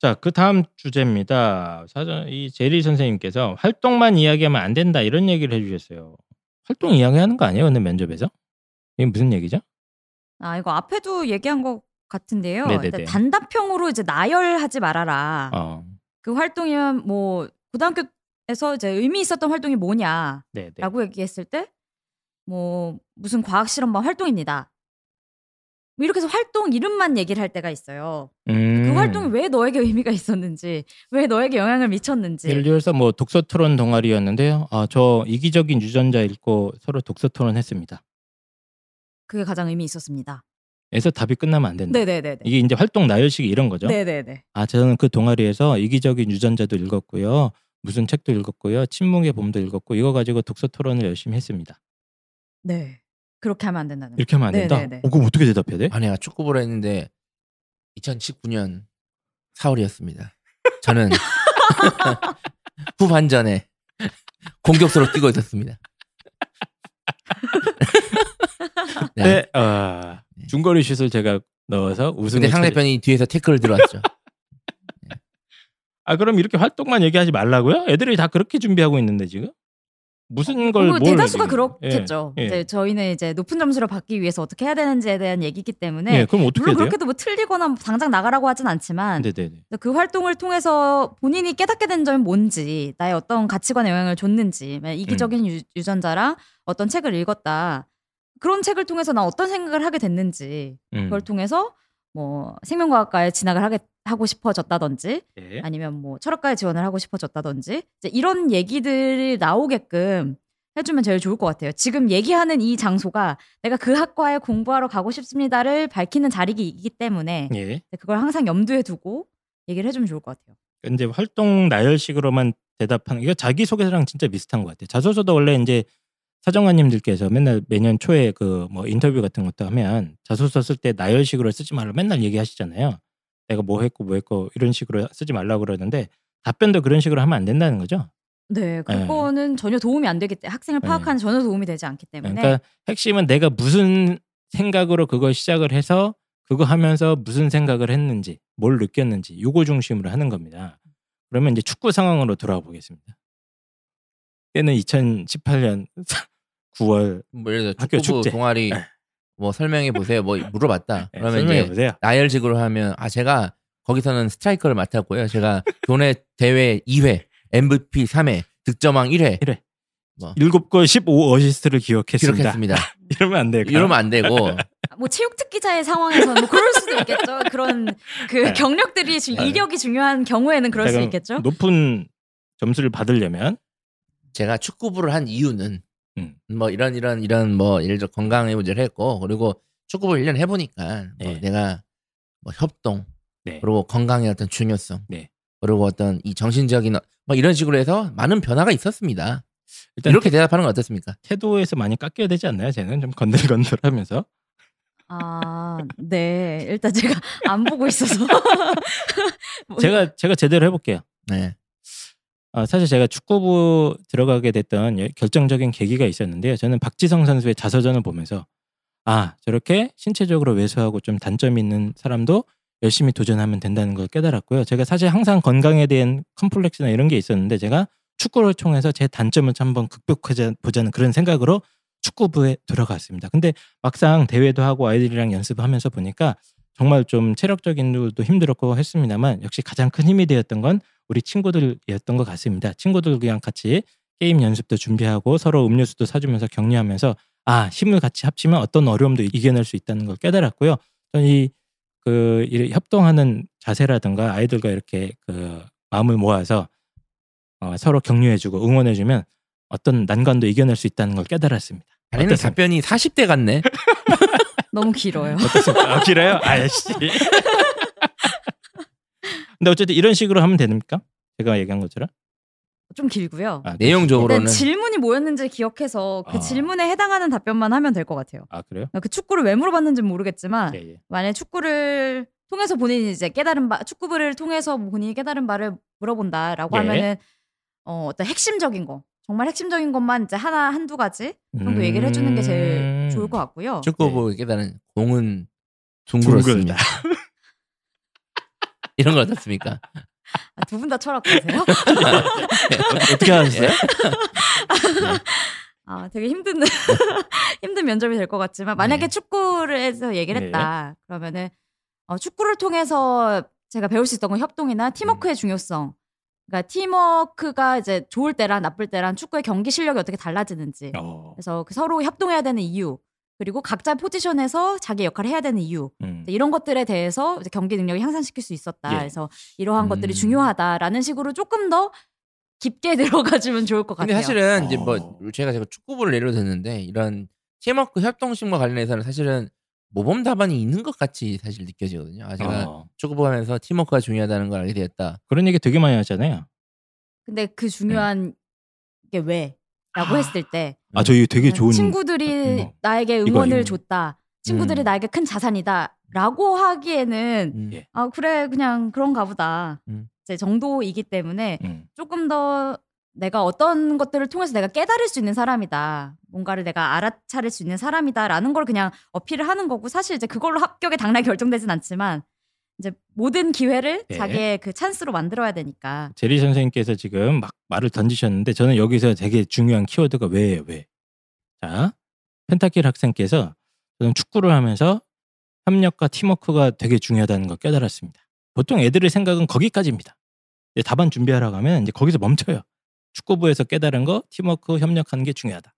자, 그 다음 주제입니다. 사전 이 제리 선생님께서 활동만 이야기하면 안 된다 이런 얘기를 해주셨어요. 활동 이야기하는 거 아니에요? 근데 면접에서 이게 무슨 얘기죠? 아 이거 앞에도 얘기한 것 같은데요. 네네네. 일단 단답형으로 이제 나열하지 말아라. 어, 그 활동이면 뭐 고등학교에서 이제 의미 있었던 활동이 뭐냐라고 네, 네. 얘기했을 때 뭐 무슨 과학 실험반 활동입니다. 뭐 이렇게 해서 활동 이름만 얘기를 할 때가 있어요. 음, 그 활동이 왜 너에게 의미가 있었는지, 왜 너에게 영향을 미쳤는지. 예를 들어서 뭐 독서 토론 동아리였는데요. 아, 저 이기적인 유전자 읽고 서로 독서 토론했습니다. 그게 가장 의미 있었습니다. 에서 답이 끝나면 안 된다. 네네네네. 이게 이제 활동 나열식이 이런 거죠. 네네네. 아, 저는 그 동아리에서 이기적인 유전자도 읽었고요. 무슨 책도 읽었고요. 침묵의 봄도 읽었고 이거 가지고 독서 토론을 열심히 했습니다. 네. 그렇게 하면 안 된다는 거. 이렇게 하면 안 된다. 네네네. 어, 그럼 어떻게 대답해야 돼? 아내가 축구부를 했는데 2019년 4월이었습니다. 저는 후반전에 공격수로 뛰고 있었습니다. 네. 네, 아, 중거리 슛을 제가 넣어서 우승을 근데 상대편이 뒤에서 태클을 들어왔죠. 아 그럼 이렇게 활동만 얘기하지 말라고요? 애들이 다 그렇게 준비하고 있는데 지금 무슨 걸뭐뭘 대다수가 그렇겠죠. 예, 예. 이제 저희는 이제 높은 점수를 받기 위해서 어떻게 해야 되는지에 대한 얘기이기 때문에 예, 그럼 어떻게 물론? 그렇게도 뭐 틀리거나 뭐 당장 나가라고 하진 않지만 네네네. 그 활동을 통해서 본인이 깨닫게 된 점이 뭔지 나의 어떤 가치관에 영향을 줬는지 이기적인 유, 유전자랑 어떤 책을 읽었다 그런 책을 통해서 나 어떤 생각을 하게 됐는지 음. 그걸 통해서 뭐 생명과학과에 진학을 하게 하고 싶어졌다든지 예. 아니면 뭐 철학과에 지원을 하고 싶어졌다든지 이제 이런 얘기들이 나오게끔 해주면 제일 좋을 것 같아요. 지금 얘기하는 이 장소가 내가 그 학과에 공부하러 가고 싶습니다를 밝히는 자리이기 때문에 예. 그걸 항상 염두에 두고 얘기를 해주면 좋을 것 같아요. 이제 활동 나열식으로만 대답하는 이거 자기 소개서랑 진짜 비슷한 것 같아요. 자소서도 원래 이제 사정관님들께서 맨날 매년 초에 그 뭐 인터뷰 같은 것도 하면 자소서 쓸 때 나열식으로 쓰지 말라 맨날 얘기하시잖아요. 내가 뭐 했고 뭐 했고 이런 식으로 쓰지 말라고 그러는데 답변도 그런 식으로 하면 안 된다는 거죠. 네, 그거는 전혀 도움이 안 되기 때문에 학생을 네. 파악하는 전혀 도움이 되지 않기 때문에 그러니까 핵심은 내가 무슨 생각으로 그걸 시작을 해서 그거 하면서 무슨 생각을 했는지 뭘 느꼈는지 요거 중심으로 하는 겁니다. 그러면 이제 축구 상황으로 돌아와 보겠습니다. 때는 2018년 9월 뭐 예를 들어 학교 축제. 동아리 네. 뭐 설명해 보세요. 뭐 물어봤다. 네, 그러면 설명해 이제 보세요. 나열식으로 하면 아 제가 거기서는 스트라이커를 맡았고요. 제가 교내 대회 2회, MVP 3회, 득점왕 1회 7골 15 어시스트를 기록했습니다. 기록했습니다. 이러면 안 될까요? 이러면 안 되고 뭐 체육 특기자의 상황에서는 뭐 그럴 수도 있겠죠. 그런 그 네. 경력들이 주- 네. 이력이 중요한 경우에는 그럴 수 있겠죠. 높은 점수를 받으려면 제가 축구부를 한 이유는 음. 뭐 이런 이런 이런 뭐 예를 들어 건강의 문제를 했고 그리고 축구부를 1년 해보니까 뭐 네. 내가 뭐 협동 네. 그리고 건강의 어떤 중요성 네. 그리고 어떤 이 정신적인 어- 뭐 이런 식으로 해서 많은 변화가 있었습니다. 일단 이렇게 대답하는 건 어떻습니까? 태도에서 많이 깎여야 되지 않나요? 쟤는 좀 건들건들하면서 아, 네. 일단 제가 안 보고 있어서. 뭐, 제가 제가 제대로 해볼게요. 네. 아, 사실 제가 축구부 들어가게 됐던 예- 결정적인 계기가 있었는데요. 저는 박지성 선수의 자서전을 보면서 아 저렇게 신체적으로 왜소하고 좀 단점 있는 사람도 열심히 도전하면 된다는 걸 깨달았고요. 제가 사실 항상 건강에 대한 컴플렉스나 이런 게 있었는데 제가 축구를 통해서 제 단점을 좀 한번 극복하자 보자는 그런 생각으로 축구부에 들어갔습니다. 근데 막상 대회도 하고 아이들이랑 연습하면서 보니까 정말 좀 체력적인 것도 힘들었고 했습니다만 역시 가장 큰 힘이 되었던 건 우리 친구들이었던 것 같습니다. 친구들이랑 같이 게임 연습도 준비하고 서로 음료수도 사주면서 격려하면서 아 힘을 같이 합치면 어떤 어려움도 이겨낼 수 있다는 걸 깨달았고요. 저는 이그 이 협동하는 자세라든가 아이들과 이렇게 그 마음을 모아서 어, 서로 격려해주고 응원해주면 어떤 난관도 이겨낼 수 있다는 걸 깨달았습니다. 아니는 어떻습니까? 답변이 40대 같네. 너무 길어요. 어떻습니까? 아, 길어요? 아씨. 근데 어쨌든 이런 식으로 하면 됩니까? 제가 얘기한 것처럼. 좀 길고요. 아, 내용적으로는 일단 질문이 뭐였는지 기억해서 그 아. 질문에 해당하는 답변만 하면 될 것 같아요. 아 그래요? 그 축구를 왜 물어봤는지는 모르겠지만 예, 예. 만약 축구를 통해서 본인이 이제 깨달은 바 축구부를 통해서 본인이 깨달은 바를 물어본다라고 예. 하면은 어, 어떤 핵심적인 거 정말 핵심적인 것만 이제 하나 한두 가지 정도 얘기를 해주는 게 제일 음. 좋을 것 같고요. 축구부 깨달은 공은 둥글었습니다. 이런 거 어떻습니까? 아, 두분 다 철학가세요? 어, 어떻게 하셨어요? 아, 되게 힘든 힘든 면접이 될 것 같지만 만약에 네. 축구를 해서 얘기를 네. 했다. 그러면은 어, 축구를 통해서 제가 배울 수 있던 건 협동이나 팀워크의 중요성. 그러니까 팀워크가 이제 좋을 때랑 나쁠 때랑 축구의 경기 실력이 어떻게 달라지는지. 어, 그래서 그 서로 협동해야 되는 이유. 그리고 각자 포지션에서 자기 역할을 해야 되는 이유. 음. 이런 것들에 대해서 이제 경기 능력이 향상시킬 수 있었다. 예. 그래서 이러한 것들이 음. 중요하다라는 식으로 조금 더 깊게 들어가주면 좋을 것 근데 같아요. 사실은 이제 뭐 어. 제가 제가 축구부를 예로 듣는데 이런 팀워크 협동심과 관련해서는 사실은 모범 답안이 있는 것 같이 사실 느껴지거든요. 아 제가 어, 축구부 하면서 팀워크가 중요하다는 걸 알게 되었다. 그런 얘기 되게 많이 하잖아요. 근데 그 중요한 게 왜? 라고 아. 했을 때 아, 저 이거 되게 좋은 친구들이 어. 나에게 이거, 응원을 이거. 줬다. 친구들이 음. 나에게 큰 자산이다. 라고 하기에는 음. 예. 아 그래 그냥 그런가 보다. 음. 이제 정도이기 때문에 음. 조금 더 내가 어떤 것들을 통해서 내가 깨달을 수 있는 사람이다. 뭔가를 내가 알아차릴 수 있는 사람이다라는 걸 그냥 어필을 하는 거고 사실 이제 그걸로 합격에 당락이 결정되진 않지만 이제 모든 기회를 네. 자기의 그 찬스로 만들어야 되니까. 제리 선생님께서 지금 막 말을 던지셨는데 저는 여기서 되게 중요한 키워드가 왜예요, 왜? 자, 펜타킬 학생께서 저는 축구를 하면서 협력과 팀워크가 되게 중요하다는 걸 깨달았습니다. 보통 애들의 생각은 거기까지입니다. 이제 답안 준비하러 가면 이제 거기서 멈춰요. 축구부에서 깨달은 거 팀워크 협력하는 게 중요하다.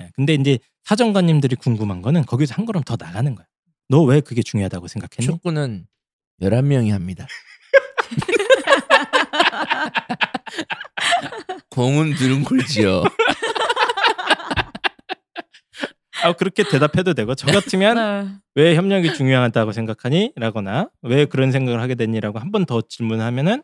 예, 근데 이제 사정관님들이 궁금한 거는 거기서 한 걸음 더 나가는 거야. 너 왜 그게 중요하다고 생각했니? 축구는 11명이 합니다. 공은 들은 골지요. 아, 그렇게 대답해도 되고 저 같으면 네. 왜 협력이 중요하다고 생각하니? 라거나 왜 그런 생각을 하게 됐니라고 한 번 더 질문하면은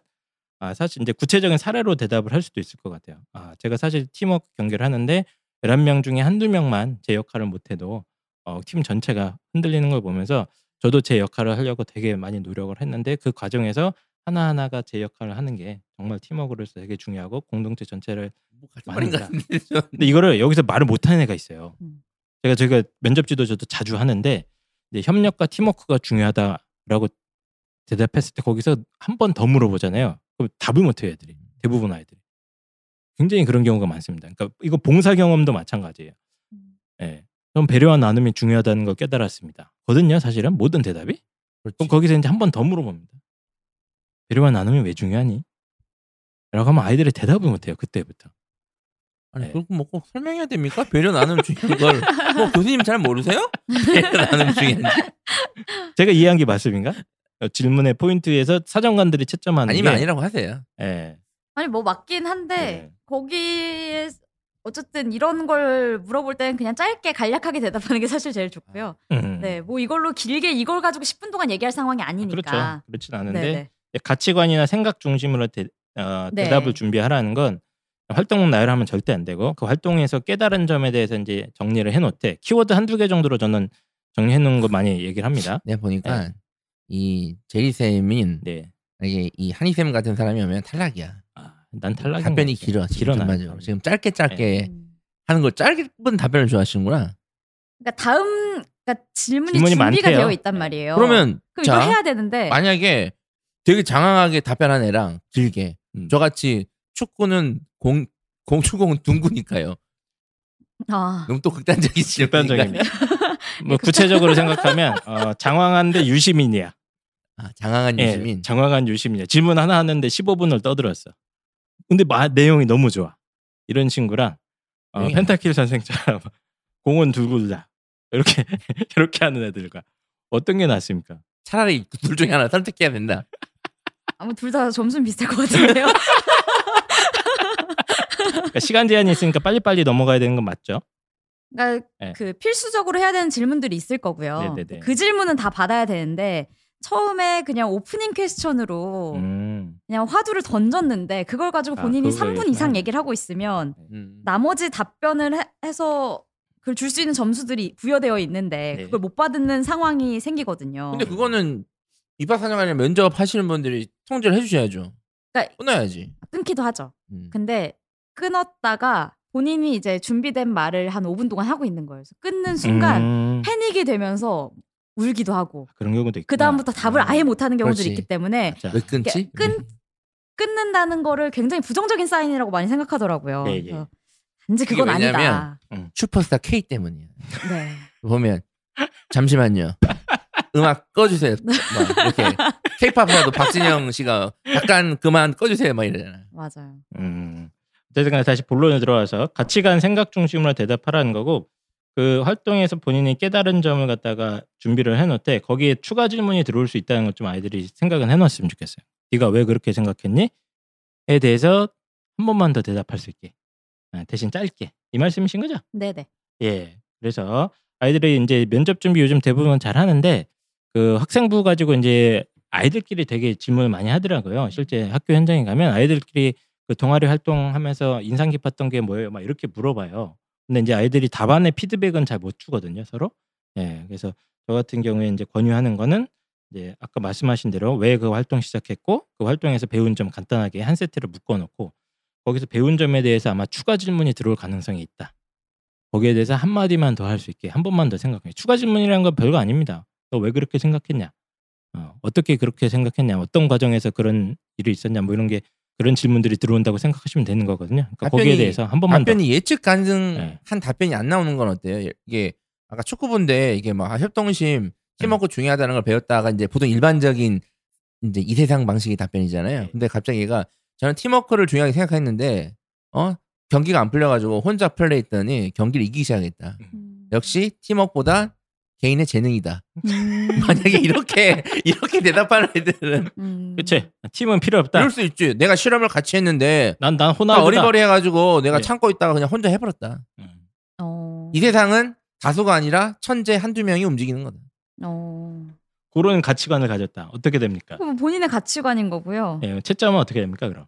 아, 사실 이제 구체적인 사례로 대답을 할 수도 있을 것 같아요. 아, 제가 사실 팀워크 경기를 하는데 11명 중에 한두 명만 제 역할을 못 해도 어, 팀 전체가 흔들리는 걸 보면서 저도 제 역할을 하려고 되게 많이 노력을 했는데 그 과정에서 하나하나가 제 역할을 하는 게 정말 팀워크로서 되게 중요하고 공동체 전체를 뭐 같은 말인 것 맞는다. 같은데 저. 근데 이거를 여기서 말을 못하는 애가 있어요. 음. 제가 제가 면접 지도 저도 자주 하는데 이제 협력과 팀워크가 중요하다라고 대답했을 때 거기서 한 번 더 물어보잖아요. 그럼 답을 못해요 애들이 대부분 아이들이. 굉장히 그런 경우가 많습니다. 그러니까 이거 봉사 경험도 마찬가지예요. 음. 예. 그럼 배려와 나눔이 중요하다는 걸 깨달았습니다. 거든요, 사실은 모든 대답이. 그렇지. 그럼 거기서 이제 한 번 더 물어봅니다. 배려와 나눔이 왜 중요하니? 라고 하면 아이들이 대답을 못해요 그때부터. 아니 네. 그거 뭐꼭 설명해야 됩니까? 배려 나눔 중요한 걸. 뭐 교수님 잘 모르세요? 배려 나눔 중요한지. 제가 이해한 게 맞습니까? 어, 질문의 포인트에서 사정관들이 채점하는 아니면 게 아니라고 하세요. 예. 아니 뭐 맞긴 한데 네. 거기에 어쨌든 이런 걸 물어볼 때는 그냥 짧게 간략하게 대답하는 게 사실 제일 좋고요. 음. 네, 뭐 이걸로 길게 이걸 가지고 10분 동안 얘기할 상황이 아니니까. 그렇죠. 그렇진 않은데 네네. 가치관이나 생각 중심으로 대, 어, 네. 대답을 준비하라는 건 활동 나열하면 절대 안 되고 그 활동에서 깨달은 점에 대해서 이제 정리를 해놓되 키워드 한두 개 정도로 저는 정리해 놓은 거 많이 얘기를 합니다. 내가 보니까 이 제리 쌤인 네. 이게 이 한이 쌤 같은 사람이 오면 탈락이야. 아, 난 탈락인 답변이. 길어. 길어 나. 맞아. 지금 짧게 짧게 음. 하는 걸 짧은 답변을 좋아하시는구나. 그러니까 다음 그러니까 질문이, 질문이 준비가 많대요. 되어 있단 말이에요. 그러면 그럼 자 이걸 해야 되는데 만약에 되게 장황하게 답변한 애랑 길게 음. 저같이 축구는 공 공축공은 둥구니까요. 아, 너무 또 극단적인 질문이니까. 극단적입니다. 뭐 구체적으로 생각하면 어, 장황한데 유시민이야. 아, 장황한 예, 유시민. 장황한 유시민이야. 질문 하나 하는데 15분을 떠들었어. 근데 마, 내용이 너무 좋아. 이런 친구랑 어, 내용이 펜타킬 선생처럼 공은 두굴다 이렇게 이렇게 하는 애들과 어떤 게 낫습니까? 차라리 그둘 중에 하나 선택해야 된다. 아무 둘다 점수는 비슷할 것 같은데요. 그러니까 시간 제한이 있으니까 빨리빨리 넘어가야 되는 건 맞죠? 그러니까 네. 그 필수적으로 해야 되는 질문들이 있을 거고요. 네네네. 그 질문은 다 받아야 되는데 처음에 그냥 오프닝 퀘스천으로 음, 그냥 화두를 던졌는데 그걸 가지고 아, 본인이 그거에 3분 이상. 얘기를 하고 있으면 음. 나머지 답변을 해, 해서 그걸 줄 수 있는 점수들이 부여되어 있는데 네. 그걸 못 받는 상황이 생기거든요. 근데 그거는 입학 사정관이나 면접 하시는 분들이 통제를 해주셔야죠. 그러니까 끊어야지. 끊기도 하죠. 음. 근데 끊었다가 본인이 이제 준비된 말을 한 5분 동안 하고 있는 거예요. 그래서 끊는 순간 음, 패닉이 되면서 울기도 하고 그런 경우도 있고. 그 다음부터 답을 아예 못하는 경우들이 그렇지. 있기 때문에 왜 끊지? 끊 끊는다는 거를 굉장히 부정적인 사인이라고 많이 생각하더라고요. 예, 예. 단지 그건 아니다. 왜냐면 슈퍼스타 K 때문이야. 네. 보면 잠시만요. 음악 꺼주세요. 막 이렇게 K-팝이라도 박진영 씨가 약간 그만 꺼주세요. 막 이러잖아. 맞아요. 음. 어쨌든 다시 본론에 들어와서 가치관 생각 중심으로 대답하라는 거고 그 활동에서 본인이 깨달은 점을 갖다가 준비를 해놓을 때 거기에 추가 질문이 들어올 수 있다는 것좀 아이들이 생각은 해놨으면 좋겠어요. 네가 왜 그렇게 생각했니? 에 대해서 한 번만 더 대답할 수 있게 아, 대신 짧게 이 말씀이신 거죠? 네네. 예. 그래서 아이들이 이제 면접 준비 요즘 대부분 잘 하는데 그 학생부 가지고 이제 아이들끼리 되게 질문을 많이 하더라고요. 실제 학교 현장에 가면 아이들끼리 그 동아리 활동하면서 인상 깊었던 게 뭐예요? 막 이렇게 물어봐요. 근데 이제 아이들이 답안의 피드백은 잘 못 주거든요, 서로. 예. 그래서 저 같은 경우에 이제 권유하는 거는 이제 아까 말씀하신 대로 왜 그 활동 시작했고 그 활동에서 배운 점 간단하게 한 세트를 묶어 놓고 거기서 배운 점에 대해서 아마 추가 질문이 들어올 가능성이 있다. 거기에 대해서 한 마디만 더 할 수 있게 한 번만 더 생각해. 추가 질문이라는 건 별거 아닙니다. 너 왜 그렇게 생각했냐? 어, 어떻게 그렇게 생각했냐? 어떤 과정에서 그런 일이 있었냐? 뭐 이런 게 그런 질문들이 들어온다고 생각하시면 되는 거거든요. 그러니까 거기에 답변이- 대해서 한 번만 더. 답변이 예측 가능한 네. 답변이 안 나오는 건 어때요? 이게 아까 축구부인데 이게 막 협동심, 음. 팀워크 중요하다는 걸 배웠다가 이제 보통 일반적인 이제 이 세상 방식의 답변이잖아요. 네. 근데 갑자기 얘가 저는 팀워크를 중요하게 생각했는데 어 경기가 안 풀려가지고 혼자 플레이했더니 경기를 이기기 시작했다. 음. 역시 팀워크보다 개인의 재능이다. 음. 만약에 이렇게 이렇게 대답하는 애들은 음. 그치? 팀은 필요 없다. 이럴 수 있지. 내가 실험을 같이 했는데 난 난 나 호날두다. 어리버리 해가지고 내가 네. 참고 있다가 그냥 혼자 해버렸다. 음. 어. 이 세상은 다수가 아니라 천재 한두 명이 움직이는 거다. 어. 그런 가치관을 가졌다. 어떻게 됩니까? 그럼 본인의 가치관인 거고요. 예, 채점은 어떻게 됩니까? 그럼?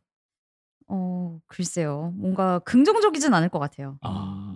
어, 글쎄요. 뭔가 긍정적이진 않을 것 같아요. 아, 음.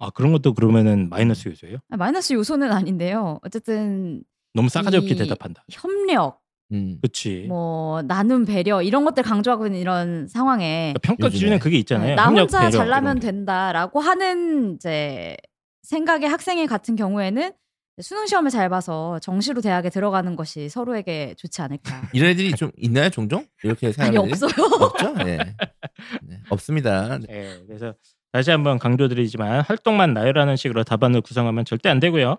아 그런 것도 그러면은 마이너스 요소예요? 아, 마이너스 요소는 아닌데요. 어쨌든 너무 싸가지 없게 이- 대답한다. 협력, 음. 그렇지. 뭐 나눔, 배려 이런 것들 강조하고 있는 이런 상황에 평가 요즘에. 기준에 그게 있잖아요. 나 협력, 혼자 배려 잘나면. 된다라고 하는 이제 생각의 학생의 같은 경우에는 수능 시험을 잘 봐서 정시로 대학에 들어가는 것이 서로에게 좋지 않을까. 이런 애들이 좀 있나요, 종종? 이렇게 아니 생각하는 애들이? 없어요. 없죠? 네. 네, 없습니다. 네. 예, 그래서 다시 한번 강조드리지만 활동만 나열하는 식으로 답안을 구성하면 절대 안 되고요.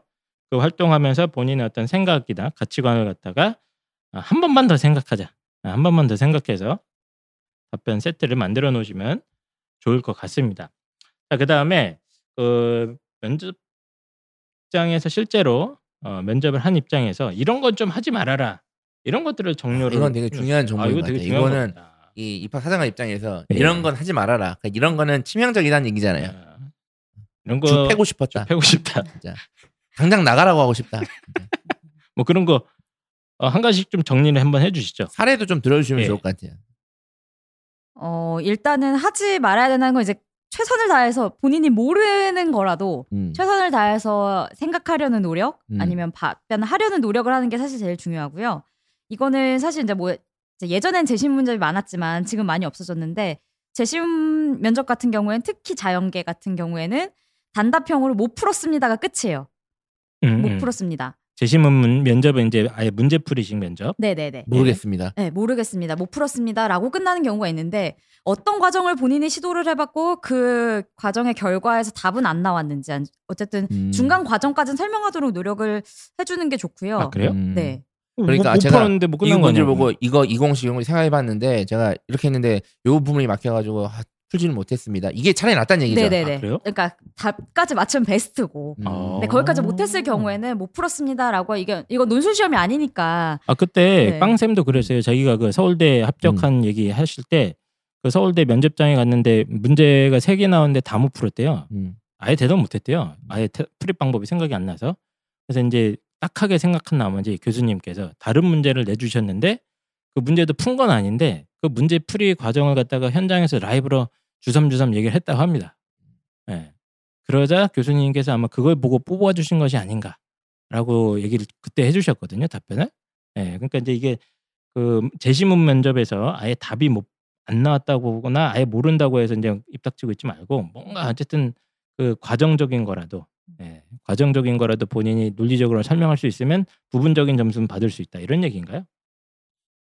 그 활동하면서 본인의 어떤 생각이나 가치관을 갖다가 아, 한 번만 더 생각하자. 아, 한 번만 더 생각해서 답변 세트를 만들어 놓으시면 좋을 것 같습니다. 자, 그 다음에 그 면접장에서 실제로 어, 면접을 한 입장에서 이런 건 좀 하지 말아라. 이런 것들을 정료를 이건 되게 중요한 정보인 아, 이거 것 되게. 중요한 이거는 겁니다. 이 입학 사정관 입장에서 예. 이런 건 하지 말아라. 그러니까 이런 거는 치명적이다는 얘기잖아요. 아, 이런 거주 패고 싶었다. 주 패고 싶다. 진짜. 당장 나가라고 하고 싶다. 뭐 그런 거 어, 한 가지씩 좀 정리를 한번 해주시죠. 사례도 좀 들어주시면 예. 좋을 것 같아요. 어, 일단은 하지 말아야 되는 건 이제 최선을 다해서 본인이 모르는 거라도 음. 최선을 다해서 생각하려는 노력 음. 아니면 답변하려는 노력을 하는 게 사실 제일 중요하고요. 이거는 사실 이제 뭐 예전엔 재심 문제가 많았지만 지금 많이 없어졌는데 재심 면접 같은 경우에는 특히 자연계 같은 경우에는 단답형으로 못 풀었습니다가 끝이에요. 음, 못 음. 풀었습니다. 재심은 문- 면접은 이제 아예 문제풀이식 면접. 네네네. 모르겠습니다. 네, 모르겠습니다. 못 풀었습니다라고 끝나는 경우가 있는데 어떤 과정을 본인이 시도를 해봤고 그 과정의 결과에서 답은 안 나왔는지 안- 어쨌든 음. 중간 과정까지는 설명하도록 노력을 해주는 게 좋고요. 아 그래요? 음. 네. 그러니까 못, 못 제가 풀었는데 뭐이 문제를 거냐고. 보고 이거 20시 이런 거 생각해봤는데 제가 이렇게 했는데 요 부분이 막혀가지고 아, 풀지는 못했습니다. 이게 차라리 낫다는 얘기죠. 네네네. 아, 그래요? 그러니까 답까지 맞추면 베스트고. 음. 어. 근데 거기까지 못했을 경우에는 못 풀었습니다라고 이게 이거 논술 시험이 아니니까. 아 그때 네. 빵쌤도 그랬어요. 자기가 그 서울대 합격한 음. 얘기 하실 때 그 서울대 면접장에 갔는데 문제가 세 개 나왔는데 다 못 풀었대요. 음. 아예 대답 못했대요. 아예 태- 풀이 방법이 생각이 안 나서. 그래서 이제 딱하게 생각한 나머지 교수님께서 다른 문제를 내주셨는데 그 문제도 푼 건 아닌데 그 문제 풀이 과정을 갖다가 현장에서 라이브로 주섬주섬 얘기를 했다고 합니다. 예. 그러자 교수님께서 아마 그걸 보고 뽑아주신 것이 아닌가라고 얘기를 그때 해주셨거든요 답변을. 예. 그러니까 이제 이게 그 재시문 면접에서 아예 답이 못 안 나왔다고 보거나 아예 모른다고 해서 이제 입닥치고 있지 말고 뭔가 어쨌든 그 과정적인 거라도 예, 과정적인 거라도 본인이 논리적으로 설명할 수 있으면 부분적인 점수는 받을 수 있다 이런 얘기인가요?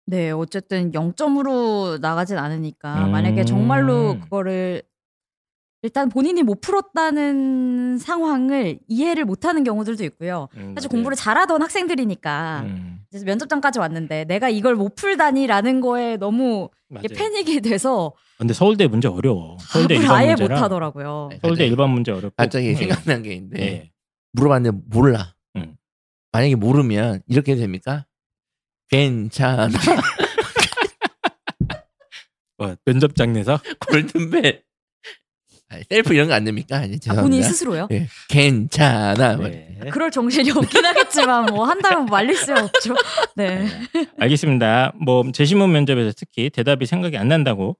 네, 어쨌든 0점으로 나가진 않으니까 음. 만약에 정말로 그거를 일단 본인이 못 풀었다는 상황을 이해를 못하는 경우들도 있고요. 음, 사실 맞아요. 공부를 잘하던 학생들이니까 음, 그래서 면접장까지 왔는데 내가 이걸 못 풀다니라는 거에 너무 패닉이 돼서 근데 서울대 문제 어려워. 서울대 일반 아예 문제라. 못하더라고요. 네. 서울대 일반 문제 어렵고. 갑자기 예. 생각난 게 있는데 예. 물어봤는데 몰라. 음. 만약에 모르면 이렇게 됩니까? 괜찮아. 뭐, 면접장에서 골든벨. 아니, 셀프 이런 거 안 됩니까? 아니, 아, 죄송합니다. 본인 스스로요? 예, 괜찮아. 네. 그럴 정신이 없긴 하겠지만 뭐 한다면 말릴 수 없죠. 네. 알겠습니다. 뭐 재신문 면접에서 특히 대답이 생각이 안 난다고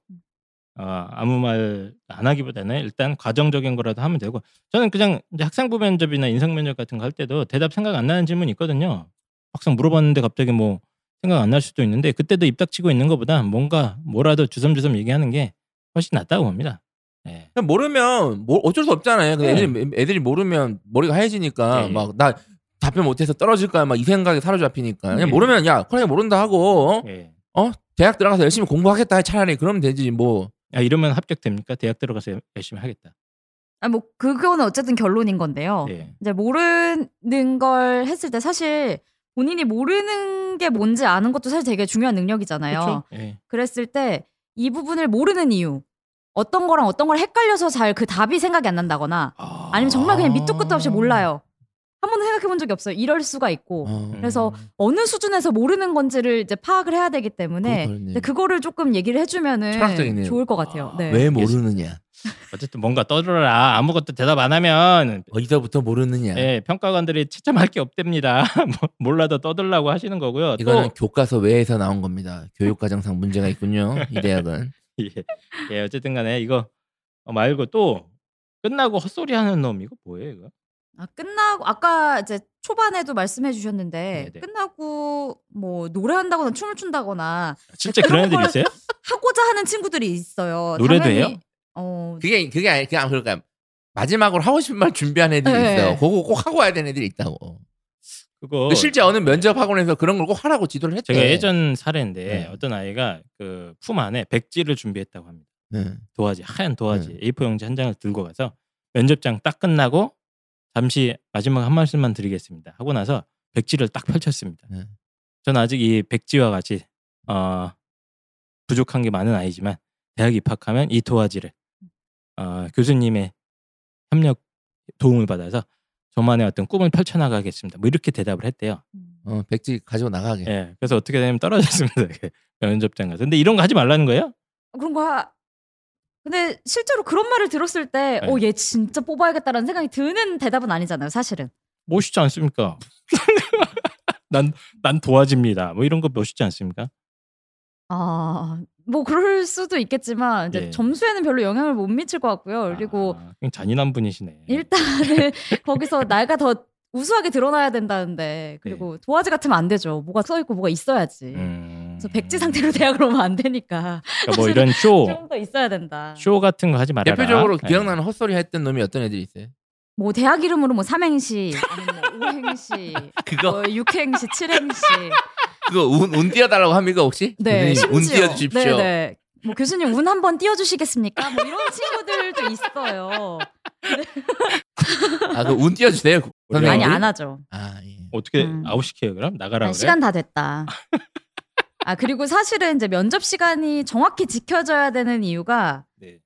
어, 아무 말 안 하기보다는 일단 과정적인 거라도 하면 되고 저는 그냥 이제 학생부 면접이나 인성 면접 같은 거 할 때도 대답 생각 안 나는 질문 있거든요. 막상 물어봤는데 갑자기 뭐 생각 안 날 수도 있는데 그때도 입 닥치고 있는 것보다 뭔가 뭐라도 주섬주섬 얘기하는 게 훨씬 낫다고 봅니다. 네. 그냥 모르면 뭐 어쩔 수 없잖아요. 네. 애들이, 애들이 모르면 머리가 하얘지니까 네. 막나 답변 못해서 떨어질까 막이 생각에 사로잡히니까 그냥 네. 모르면 야 그냥 모른다 하고 예. 어 대학 들어가서 열심히 공부하겠다 차라리 그러면 되지 뭐 아, 이러면 합격됩니까? 대학 들어가서 열심히 하겠다. 아, 뭐 그거는 어쨌든 결론인 건데요. 예. 이제 모르는 걸 했을 때 사실 본인이 모르는 게 뭔지 아는 것도 사실 되게 중요한 능력이잖아요. 그렇죠? 예. 그랬을 때 이 부분을 모르는 이유 어떤 거랑 어떤 걸 헷갈려서 잘 그 답이 생각이 안 난다거나 아 니면 정말 그냥 밑도 끝도 없이 몰라요. 한 번도 생각해 본 적이 없어요. 이럴 수가 있고 어. 그래서 어느 수준에서 모르는 건지를 이제 파악을 해야 되기 때문에. 근데 그거를 조금 얘기를 해주면은 철학적이네요. 좋을 것 같아요. 네. 왜 모르느냐 어쨌든 뭔가 떠들어라. 아무것도 대답 안 하면 어디서부터 모르느냐 예, 평가관들이 채점할 게 없답니다. 뭐, 몰라도 떠들라고 하시는 거고요. 이거는 또 교과서 외에서 나온 겁니다. 교육과정상 문제가 있군요. 이 대학은 예, 예, 어쨌든 간에 이거 말고 또 끝나고 헛소리 하는 놈 이거 뭐예요, 이거? 아, 끝나고 아까 이제 초반에도 말씀해 주셨는데 네네. 끝나고 뭐 노래한다거나 춤을 춘다거나 진짜 그런 애들 걸- 있어요? 하고자 하는 친구들이 있어요. 노래도 당연히, 해요? 어, 그게 그게 아니 그냥 그러니까 마지막으로 하고 싶은 말 준비한 애들이 네. 있어요. 그거 꼭 하고 와야 되는 애들이 있다고. 그거 그 실제 어느 면접 학원에서 그런 걸 꼭 하라고 지도를 했대. 제가 예전 사례인데 네. 어떤 아이가 그 품 안에 백지를 준비했다고 합니다. 네. 도화지 하얀 도화지 네. A4 용지 한 장을 들고 가서 면접장 딱 끝나고 잠시 마지막 한 말씀만 드리겠습니다. 하고 나서 백지를 딱 펼쳤습니다. 네. 저는 아직 이 백지와 같이 어, 부족한 게 많은 아이지만 대학 입학하면 이 도화지를 어, 교수님의 협력 도움을 받아서 저만의 어떤 꿈을 펼쳐나가겠습니다. 뭐 이렇게 대답을 했대요. 어, 백지 가지고 나가게. 예, 그래서 어떻게 되면 떨어졌습니다. 그 면접장 가서. 근데 이런 거 하지 말라는 거예요? 그런 거 하- 근데 실제로 그런 말을 들었을 때, 네. 어, 얘 진짜 뽑아야겠다라는 생각이 드는 대답은 아니잖아요, 사실은. 멋있지 않습니까? 난, 난 도와집니다. 뭐 이런 거 멋있지 않습니까? 아, 뭐 그럴 수도 있겠지만 이제 예. 점수에는 별로 영향을 못 미칠 것 같고요. 그리고 아, 잔인한 분이시네. 일단은 거기서 나가 더 우수하게 드러나야 된다는데 그리고 도화지 같으면 안 되죠. 뭐가 써 있고 뭐가 있어야지. 네. 음. 그래서 백지 상태로 대학을 오면 안 되니까 그러니까 뭐 이런 쇼, 좀 더 있어야 된다. 쇼 같은 거 하지 말아라. 대표적으로 예. 기억나는 헛소리 했던 놈이 어떤 애들이 있어요? 뭐 대학 이름으로 뭐 삼행시, 아니면 뭐 오행시, 그거 뭐 육행시, 칠행시. 그거 운, 운 띄워달라고 합니까 혹시? 네, 운. 띄워주십시오. 네네. 뭐 교수님 운 한번 띄워주시겠습니까? 뭐 이런 친구들도 있어요. 아, 그 운 띄워주세요. 선생님. 많이 우리? 안 하죠. 아, 예. 어떻게 음. 아웃 시켜요 그럼? 나가라 아, 그래? 시간 다 됐다. 아 그리고 사실은 이제 면접 시간이 정확히 지켜져야 되는 이유가 네.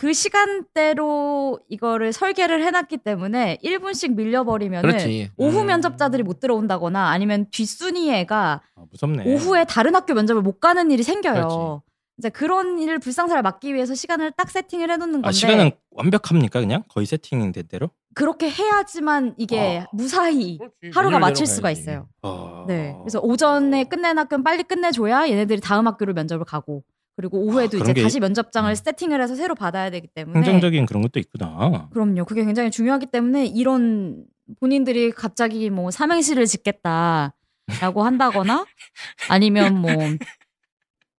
그 시간대로 이거를 설계를 해놨기 때문에 1분씩 밀려버리면은 그렇지. 오후 음. 면접자들이 못 들어온다거나 아니면 뒷순위 애가 아, 무섭네. 오후에 다른 학교 면접을 못 가는 일이 생겨요. 그렇지. 이제 그런 일을 불상사를 막기 위해서 시간을 딱 세팅을 해놓는 건데 아, 시간은 완벽합니까 그냥? 거의 세팅된 대로? 그렇게 해야지만 이게 아. 무사히 그렇지. 하루가 마칠 수가 가야지. 있어요. 어... 네. 그래서 오전에 끝낸 학교는 빨리 끝내줘야 얘네들이 다음 학교로 면접을 가고 그리고 오후에도 아, 이제 게- 다시 면접장을 음. 세팅을 해서 새로 받아야 되기 때문에 긍정적인 그런 것도 있구나. 그럼요. 그게 굉장히 중요하기 때문에 이런 본인들이 갑자기 뭐 삼행시를 짓겠다라고 한다거나 아니면 뭐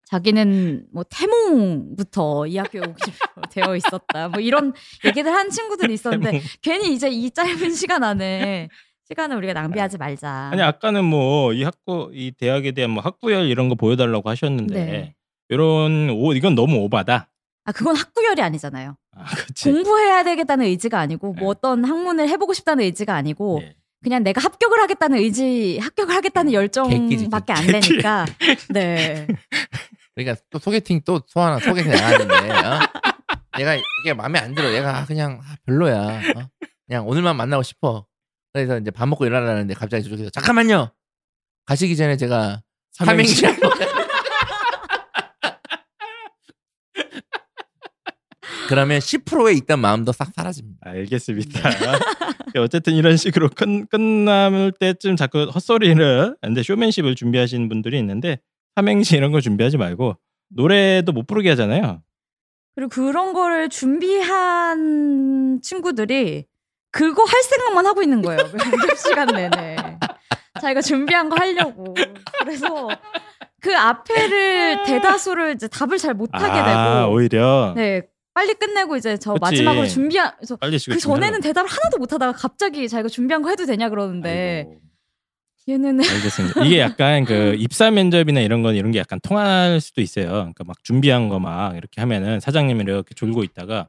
자기는 뭐 태몽부터 이 학교에 오기로 되어 있었다. 뭐 이런 얘기들 한 친구들이 있었는데 태몽. 괜히 이제 이 짧은 시간 안에 시간을 우리가 낭비하지 말자. 아니 아까는 뭐 이 학교 이 대학에 대한 뭐 학부열 이런 거 보여달라고 하셨는데 네. 이런 오 이건 너무 오바다. 아 그건 학구열이 아니잖아요. 아, 그치. 공부해야 되겠다는 의지가 아니고 네. 뭐 어떤 학문을 해보고 싶다는 의지가 아니고 네. 그냥 내가 합격을 하겠다는 의지, 합격을 하겠다는 개끼지, 열정밖에 안. 되니까. 네. 그러니까 또 소개팅 또 소하나 소개팅 나갔는데 어? 내가 이게 마음에 안 들어. 얘가 그냥 아, 별로야. 어? 그냥 오늘만 만나고 싶어. 그래서 이제 밥 먹고 일하라는데 갑자기 저쪽에서 잠깐만요. 가시기 전에 제가 삼행시 한번 그러면 10%에 있던 마음도 싹 사라집니다. 알겠습니다. 어쨌든 이런 식으로 끝, 끝날 때쯤 자꾸 헛소리를 근데 쇼맨십을 준비하시는 분들이 있는데 삼행시 이런 거 준비하지 말고 노래도 못 부르게 하잖아요. 그리고 그런 거를 준비한 친구들이 그거 할 생각만 하고 있는 거예요. 면접 시간 내내. 자기가 준비한 거 하려고. 그래서 그 앞에를 대다수를 이제 답을 잘 못하게 아, 되고. 오히려 네. 빨리 끝내고 이제 저 그치. 마지막으로 준비한 그 전에는 대답을 하나도 못 하다가 갑자기 자기가 준비한 거 해도 되냐 그러는데 아이고. 얘는 알겠습니다. 이게 약간 그 입사 면접이나 이런 건 이런 게 약간 통할 수도 있어요. 그러니까 막 준비한 거 막 이렇게 하면은 사장님이 이렇게 졸고 있다가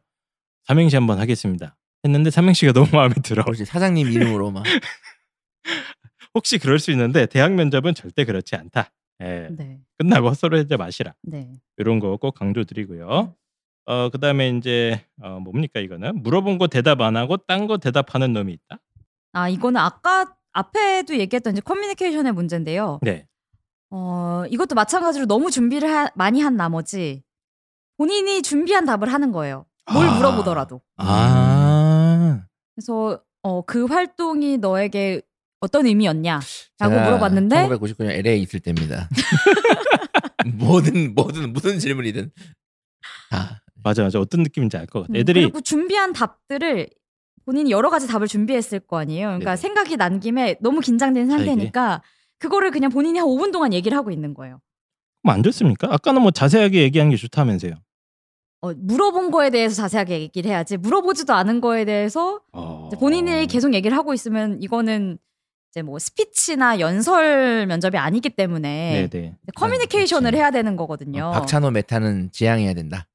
삼행시 한번 하겠습니다. 했는데 삼행시가 너무 마음에 들어. 혹시 사장님 이름으로 막 혹시 그럴 수 있는데 대학 면접은 절대 그렇지 않다. 예. 네. 끝나고 헛소리하지 마시라. 네. 이런 거 꼭 강조드리고요. 어 그다음에 이제 어 뭡니까 이거는 물어본 거 대답 안 하고 딴 거 대답하는 놈이 있다. 아 이거는 아까 앞에도 얘기했던 이제 커뮤니케이션의 문제인데요. 네. 어 이것도 마찬가지로 너무 준비를 하- 많이 한 나머지 본인이 준비한 답을 하는 거예요. 뭘 아. 물어보더라도. 아. 그래서 어 그 활동이 너에게 어떤 의미였냐라고 제가 물어봤는데 1999년 LA에 있을 때입니다. 뭐든 뭐든 무슨 질문이든 다 맞아 맞아 어떤 느낌인지 알 것 같아. 음, 애들이 그리고 준비한 답들을 본인이 여러 가지 답을 준비했을 거 아니에요. 그러니까 네네. 생각이 난 김에 너무 긴장된. 상태니까 그거를 그냥 본인이 한 5분 동안 얘기를 하고 있는 거예요. 그럼 안 좋습니까? 아까는 뭐 자세하게 얘기하는 게 좋다면서요. 어, 물어본 거에 대해서 자세하게 얘기를 해야지 물어보지도 않은 거에 대해서 어... 본인이 계속 얘기를 하고 있으면 이거는 이제 뭐 스피치나 연설 면접이 아니기 때문에 네네. 커뮤니케이션을 그렇지. 해야 되는 거거든요. 어, 박찬호 메타는 지향해야 된다.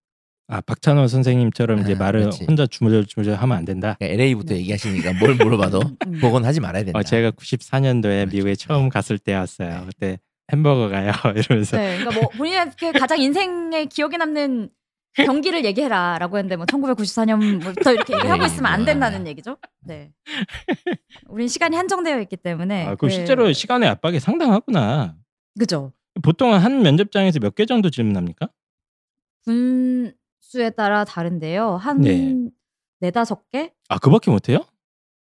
아 박찬호 선생님처럼 이제 아, 말을 그렇지. 혼자 주물주물 하면 안 된다. 그러니까 LA부터 네. 얘기하시니까 뭘 물어봐도 음. 그건 하지 말아야 된다. 어, 제가 94년도에 그렇죠. 미국에 처음 갔을 때였어요. 네. 그때 햄버거 가요 이러면서 네, 그러니까 뭐 본인한테 가장 인생에 기억에 남는 경기를 얘기해라라고 했는데 뭐 1994년부터 이렇게 얘기하고 네, 있으면 안 뭐. 된다는 얘기죠. 네. 우린 시간이 한정되어 있기 때문에. 아, 그 그- 실제로 시간의 압박이 상당하구나. 그죠. 보통 한 면접장에서 몇 개 정도 질문합니까? 분 수에 따라 다른데요. 한 네. 네다섯 개? 아 그밖에 못해요?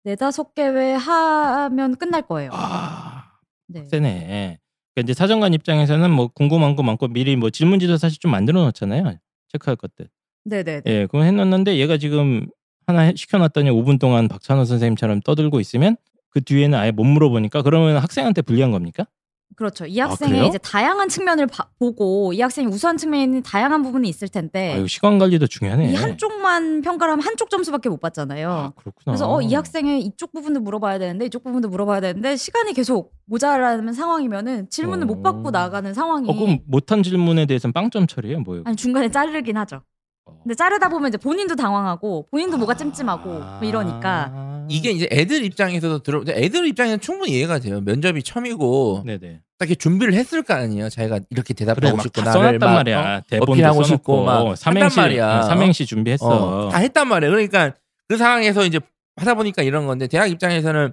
네다섯 개 외 하면 끝날 거예요. 아 네. 세네. 그러니까 이제 사정관 입장에서는 뭐 궁금한 거 많고 미리 뭐 질문지도 사실 좀 만들어 놓잖아요. 체크할 것들. 네네. 예, 그거 해놓는데 얘가 지금 하나 해- 시켜놨더니 5분 동안 박찬호 선생님처럼 떠들고 있으면 그 뒤에는 아예 못 물어보니까 그러면 학생한테 불리한 겁니까? 그렇죠. 이 아, 학생이 그래요? 이제 다양한 측면을 봐- 보고 이 학생이 우수한 측면이 다양한 부분이 있을 텐데 아유 시간 관리도 중요하네. 네. 이 한쪽만 평가를 하면 한쪽 점수밖에 못 받잖아요. 아, 그렇구나. 그래서 어, 이 학생의 이쪽 부분도 물어봐야 되는데 이쪽 부분도 물어봐야 되는데 시간이 계속 모자라는 상황이면은 질문을 못 받고 어. 나가는 상황이 어, 그럼 못한 질문에 대해서는 빵점 처리예요, 뭐예요? 아니 중간에 자르긴 하죠. 어. 근데 자르다 보면 이제 본인도 당황하고 본인도 뭐가 찜찜하고 아. 뭐 이러니까 이게 이제 애들 입장에서도 들어 애들 입장에는 충분히 이해가 돼요. 면접이 처음이고 네네. 딱 이렇게 준비를 했을 거 아니에요. 자기가 이렇게 그래 대답하고 막 싶고 다 나를 막, 말이야. 어? 대본도 어필하고 써놓고 싶고 막 삼행시 했단 말이야. 어, 삼행시 준비했어. 어, 다 했단 말이에요. 그러니까 그 상황에서 이제 하다 보니까 이런 건데 대학 입장에서는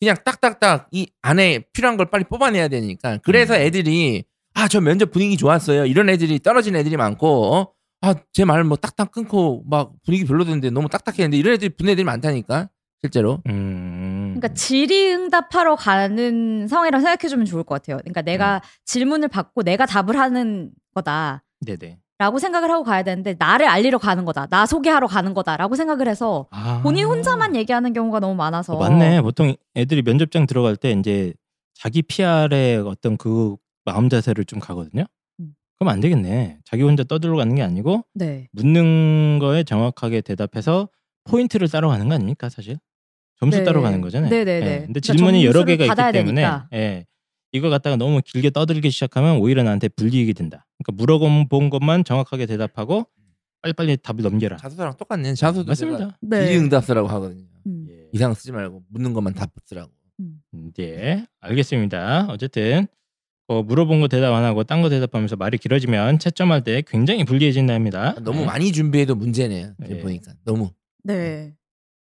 그냥 딱딱딱 이 안에 필요한 걸 빨리 뽑아내야 되니까 그래서 음. 애들이 아 저 면접 분위기 좋았어요. 이런 애들이 떨어진 애들이 많고 어? 아 제 말 뭐 딱딱 끊고 막 분위기 별로던데 너무 딱딱했는데 이런 애들이 붙는 애들이 많다니까 실제로. 음. 그러니까 질의응답하러 가는 상황이라고 생각해주면 좋을 것 같아요. 그러니까 내가 음. 질문을 받고 내가 답을 하는 거다. 네네. 라고 생각을 하고 가야 되는데 나를 알리러 가는 거다. 나 소개하러 가는 거다라고 생각을 해서 아. 본인 혼자만 얘기하는 경우가 너무 많아서 어, 맞네. 보통 애들이 면접장 들어갈 때 이제 자기 PR의 어떤 그 마음 자세를 좀 가거든요. 음. 그럼 안 되겠네. 자기 혼자 떠들러 가는 게 아니고 네. 묻는 거에 정확하게 대답해서 포인트를 따러 가는 거 아닙니까 사실? 점수 네. 따러 가는 거잖아요. 네네네. 예, 근데 그러니까 질문이 여러 점수를 개가 있기 때문에. 예, 이거 갖다가 너무 길게 떠들기 시작하면 오히려 나한테 불리익이 된다. 그러니까 물어본 것만 정확하게 대답하고 빨리빨리 답을 넘겨라. 자소서랑 똑같네. 자소도 맞습니다. 네. 질의응답 쓰라고 하거든요. 음. 예. 이상 쓰지 말고 묻는 것만 답 쓰라고. 음. 네, 알겠습니다. 어쨌든 어, 물어본 거 대답 안 하고 딴 거 대답하면서 말이 길어지면 채점할 때 굉장히 불리해진답니다. 너무 네. 많이 준비해도 문제네요. 예. 보니까 너무. 네.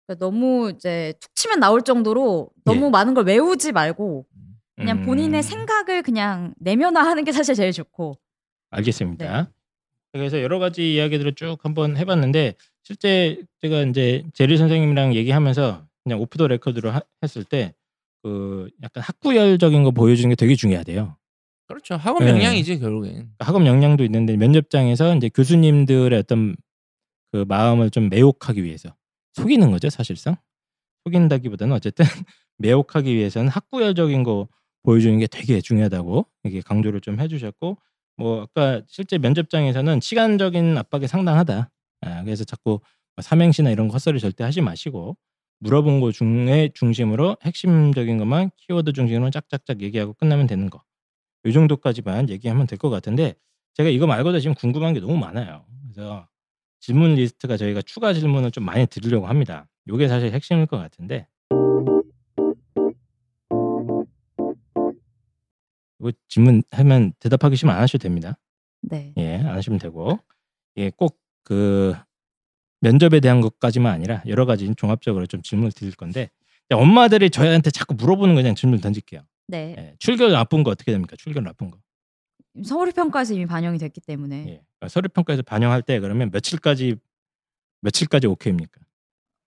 그러니까 너무 이제 툭 치면 나올 정도로 너무 예. 많은 걸 외우지 말고 그냥 음, 본인의 생각을 그냥 내면화하는 게 사실 제일 좋고. 알겠습니다. 네. 그래서 여러 가지 이야기들을 쭉 한번 해봤는데 실제 제가 이제 제리 선생님이랑 얘기하면서 그냥 오프 더 레코드로 하- 했을 때 그 약간 학구열적인 거 보여주는 게 되게 중요하대요. 그렇죠. 네. 역량이지 결국엔. 그러니까 학업 역량도 있는데 면접장에서 이제 교수님들의 어떤 그 마음을 좀 매혹하기 위해서 속이는 거죠 사실상 속인다기보다는 어쨌든 매혹하기 위해서는 학구열적인 거 보여주는 게 되게 중요하다고 이게 강조를 좀 해주셨고 뭐 아까 실제 면접장에서는 시간적인 압박이 상당하다 아, 그래서 자꾸 뭐 삼행시나 이런 거 헛소리 절대 하지 마시고 물어본 거 중에 중심으로 핵심적인 것만 키워드 중심으로 짝짝짝 얘기하고 끝나면 되는 거 이 정도까지만 얘기하면 될 것 같은데 제가 이거 말고도 지금 궁금한 게 너무 많아요. 그래서 질문 리스트가 저희가 추가 질문을 좀 많이 드리려고 합니다. 이게 사실 핵심일 것 같은데 이거 질문하면 대답하기 싫으면 안 하셔도 됩니다. 네. 예, 안 하시면 되고 예, 꼭 그 면접에 대한 것까지만 아니라 여러 가지 종합적으로 좀 질문을 드릴 건데 엄마들이 저희한테 자꾸 물어보는 거 그냥 질문 던질게요. 네. 예, 출결 나쁜 거 어떻게 됩니까? 출결 나쁜 거. 서울 평가에서 이미 반영이 됐기 때문에 예. 그러니까 서류 평가에서 반영할 때 그러면 며칠까지 며칠까지 오케이입니까?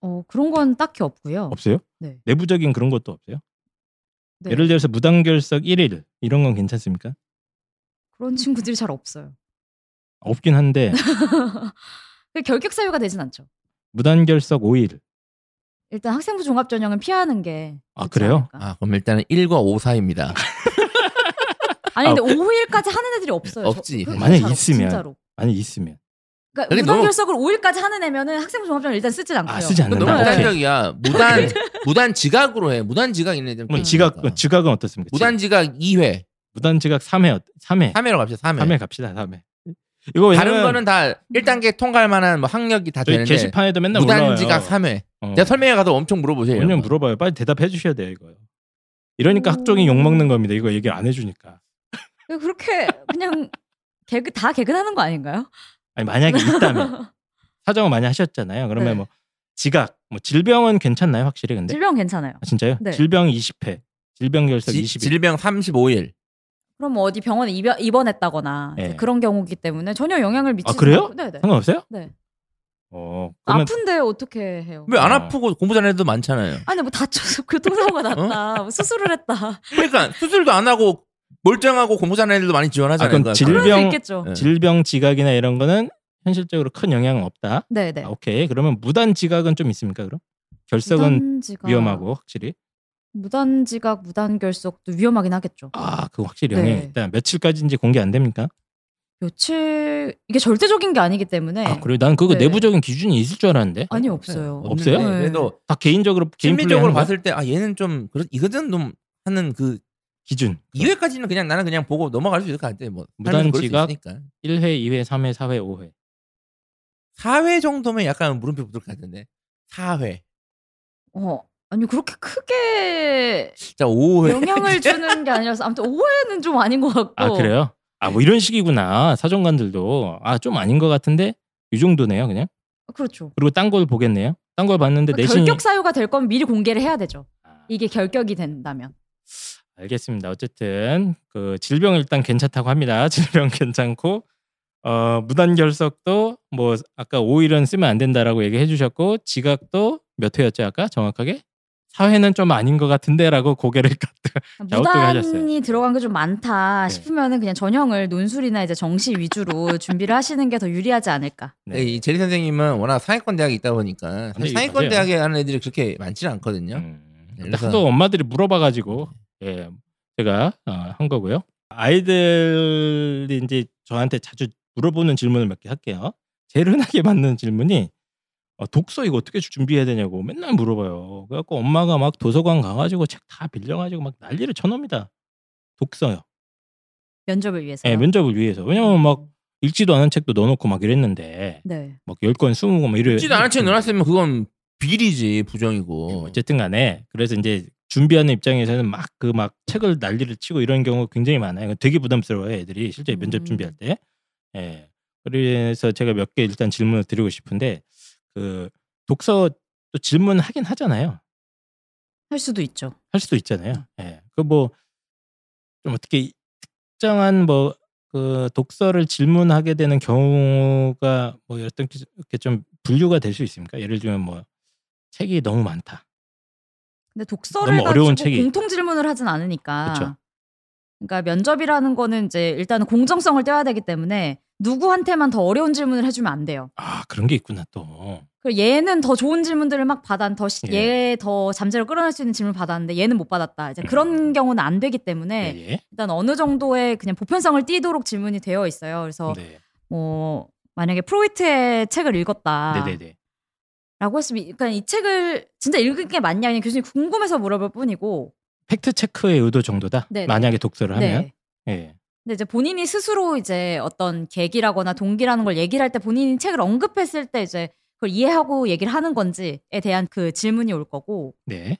어, 그런 건 딱히 없고요. 없어요? 네. 내부적인 그런 것도 없어요? 네. 예를 들어서 무단결석 1일 이런 건 괜찮습니까? 그런 친구들이 잘 없어요. 없긴 한데 그 결격 사유가 되진 않죠. 무단결석 5일 일단 학생부 종합 전형은 피하는 게 아, 그래요? 않을까. 아 그럼 일단은 1과 5 사이입니다. 아니 근데 아, 5일까지 하는 애들이 없어요. 없지. 저- 잘 없- 있으면. 진짜로. 아니 있으면 그러니까 근데 너무- 무단결석을 5일까지 하는 애면은 학생부 종합 전형 일단 쓰진 않고요. 아 쓰지 너무 않는다. 네. 오케이. 무단적이야. 무단 무단 지각으로 해. 무단 지각 있는 애들. 그럼 지각 지각은 어떻습니까? 무단 지각 2회. 무단 지각 3회 3회 3회로 갑시다. 3회. 3회 갑시다 3회. 이거 다른 거는 다 1단계 통과할 만한 뭐 학력이 다 되는데 게시판에도 맨날 무단 올라와요. 지각 3회. 어. 제가 설명회 가서 엄청 물어보세요. 거. 물어봐요. 빨리 대답해 주셔야 돼요 이거. 이러니까 오. 학종이 욕 먹는 겁니다. 이거 얘기를 안 해 주니까. 그렇게 그냥 개그 다 개근하는 거 아닌가요? 아니 만약에 있다면 사정을 많이 하셨잖아요. 그러면 네. 뭐 지각, 뭐 질병은 괜찮나요 확실히 근데? 질병 괜찮아요. 아, 진짜요? 네. 질병 20회, 질병 결석 지- 20일. 질병 35일. 그럼 뭐 어디 병원에 입원, 입원했다거나 네. 그런 경우기 때문에 전혀 영향을 미치지 아, 그래요? 않고- 네네. 상관없어요? 네. 어, 그러면 아픈데 어떻게 해요? 왜안 어. 아프고 공부 잘하는 애도 많잖아요. 아니 뭐 다쳐서 교통사고가 났다, 뭐 수술을 했다. 그러니까 수술도 안 하고 멀쩡하고 공부 잘하는 애들도 많이 지원하잖아요. 아, 질- 수 질병- 있겠죠. 네. 질병 지각이나 이런 거는 현실적으로 큰 영향은 없다. 네네. 아, 오케이. 그러면 무단 지각은 좀 있습니까? 그럼 결석은 무단지각, 위험하고 확실히. 무단 지각, 무단 결석도 위험하긴 하겠죠. 아, 그 확실히 네. 영향이 있다. 며칠까지인지 공개 안 됩니까? 며칠 이게 절대적인 게 아니기 때문에 아, 그래요? 난 그거 네. 내부적인 기준이 있을 줄 알았는데. 아니 없어요. 없어요? 없는데 네. 그래도 다 개인적으로 개인 심리적으로 플레이하는 거야? 봤을 때 아 얘는 좀 그렇 이거는 좀 하는 그 기준. 2회까지는 그냥 나는 그냥 보고 넘어갈 수 있을 것 같아. 뭐 무단 지각? 있으니까. 1회, 2회, 3회, 4회, 5회. 4회 정도면 약간 물음표 붙을 것 같은데. 4회. 어 아니 그렇게 크게 자 5회. 영향을 주는 게 아니라서 아무튼 5회는 좀 아닌 것 같고. 아, 그래요? 아, 뭐 이런 식이구나. 사정관들도. 아, 좀 아닌 것 같은데 이 정도네요, 그냥. 그렇죠. 그리고 딴 걸 보겠네요. 딴 걸 봤는데 내신이 결격 사유가 될 거면 미리 공개를 해야 되죠. 아, 이게 결격이 된다면. 알겠습니다. 어쨌든 그 질병 일단 괜찮다고 합니다. 질병 괜찮고 어 무단 결석도 뭐 아까 5일은 쓰면 안 된다라고 얘기해 주셨고 지각도 몇 회였죠 아까 정확하게 4회는 좀 아닌 것 같은데라고 고개를. 어떻게 하셨어요? 무단이 들어간 게 좀 많다 네. 싶으면은 그냥 전형을 논술이나 이제 정시 위주로 준비를 하시는 게 더 유리하지 않을까. 네, 이 제리 선생님은 워낙 상위권 대학에 있다 보니까 근데 상위권 맞아요. 대학에 하는 애들이 그렇게 많지는 않거든요. 음, 네, 그래서- 하도 엄마들이 물어봐가지고 예 제가 어, 한 거고요. 아이들이 이제 저한테 자주 물어보는 질문을 몇 개 할게요. 제일 흔하게 받는 질문이 어, 독서 이거 어떻게 준비해야 되냐고 맨날 물어봐요. 그래갖고 엄마가 막 도서관 가가지고 책 다 빌려가지고 막 난리를 쳐놉니다. 독서요. 면접을 위해서. 예, 면접을 위해서. 왜냐면 막 읽지도 않은 책도 넣어놓고 막 이랬는데 네. 막 10권, 20권 막 이래. 읽지도 않은 책 넣어놨으면 그건 비리지 부정이고. 어쨌든 간에 그래서 이제 준비하는 입장에서는 막그 막 책을 난리를 치고 이런 경우가 굉장히 많아요. 되게 부담스러워요, 애들이 실제 면접 음. 준비할 때. 예. 그래서 제가 몇 개 일단 질문을 드리고 싶은데 그 독서 또 질문하긴 하잖아요. 할 수도 있죠. 할 수도 있잖아요. 예. 그뭐 좀 어떻게 특정한 뭐 그 독서를 질문하게 되는 경우가 뭐 어떤 이렇게 좀 분류가 될 수 있습니까? 예를 들면 뭐 책이 너무 많다. 근데 독서를 너무 어려운 책이- 공통 질문을 하진 않으니까. 그쵸. 그러니까 면접이라는 거는 이제 일단은 공정성을 떼야 되기 때문에 누구한테만 더 어려운 질문을 해주면 안 돼요. 아 그런 게 있구나 또. 얘는 더 좋은 질문들을 막 받았, 더 시- 예. 얘더 잠재력 끌어낼 수 있는 질문 을 받았는데 얘는 못 받았다. 이제 그런 경우는 안 되기 때문에 예, 예. 일단 어느 정도의 그냥 보편성을 띠도록 질문이 되어 있어요. 그래서 네. 뭐 만약에 프로이트의 책을 읽었다. 네네네. 라고 했으면 그러니까 이 책을 진짜 읽은 게 맞냐 그냥 교수님 궁금해서 물어볼 뿐이고 fact check의 의도 정도다. 네네. 만약에 독서를 하면. 네. 예. 근데 이제 본인이 스스로 이제 어떤 계기라거나 동기라는 걸 얘기를 할 때 본인이 책을 언급했을 때 이제 그걸 이해하고 얘기를 하는 건지에 대한 그 질문이 올 거고 네.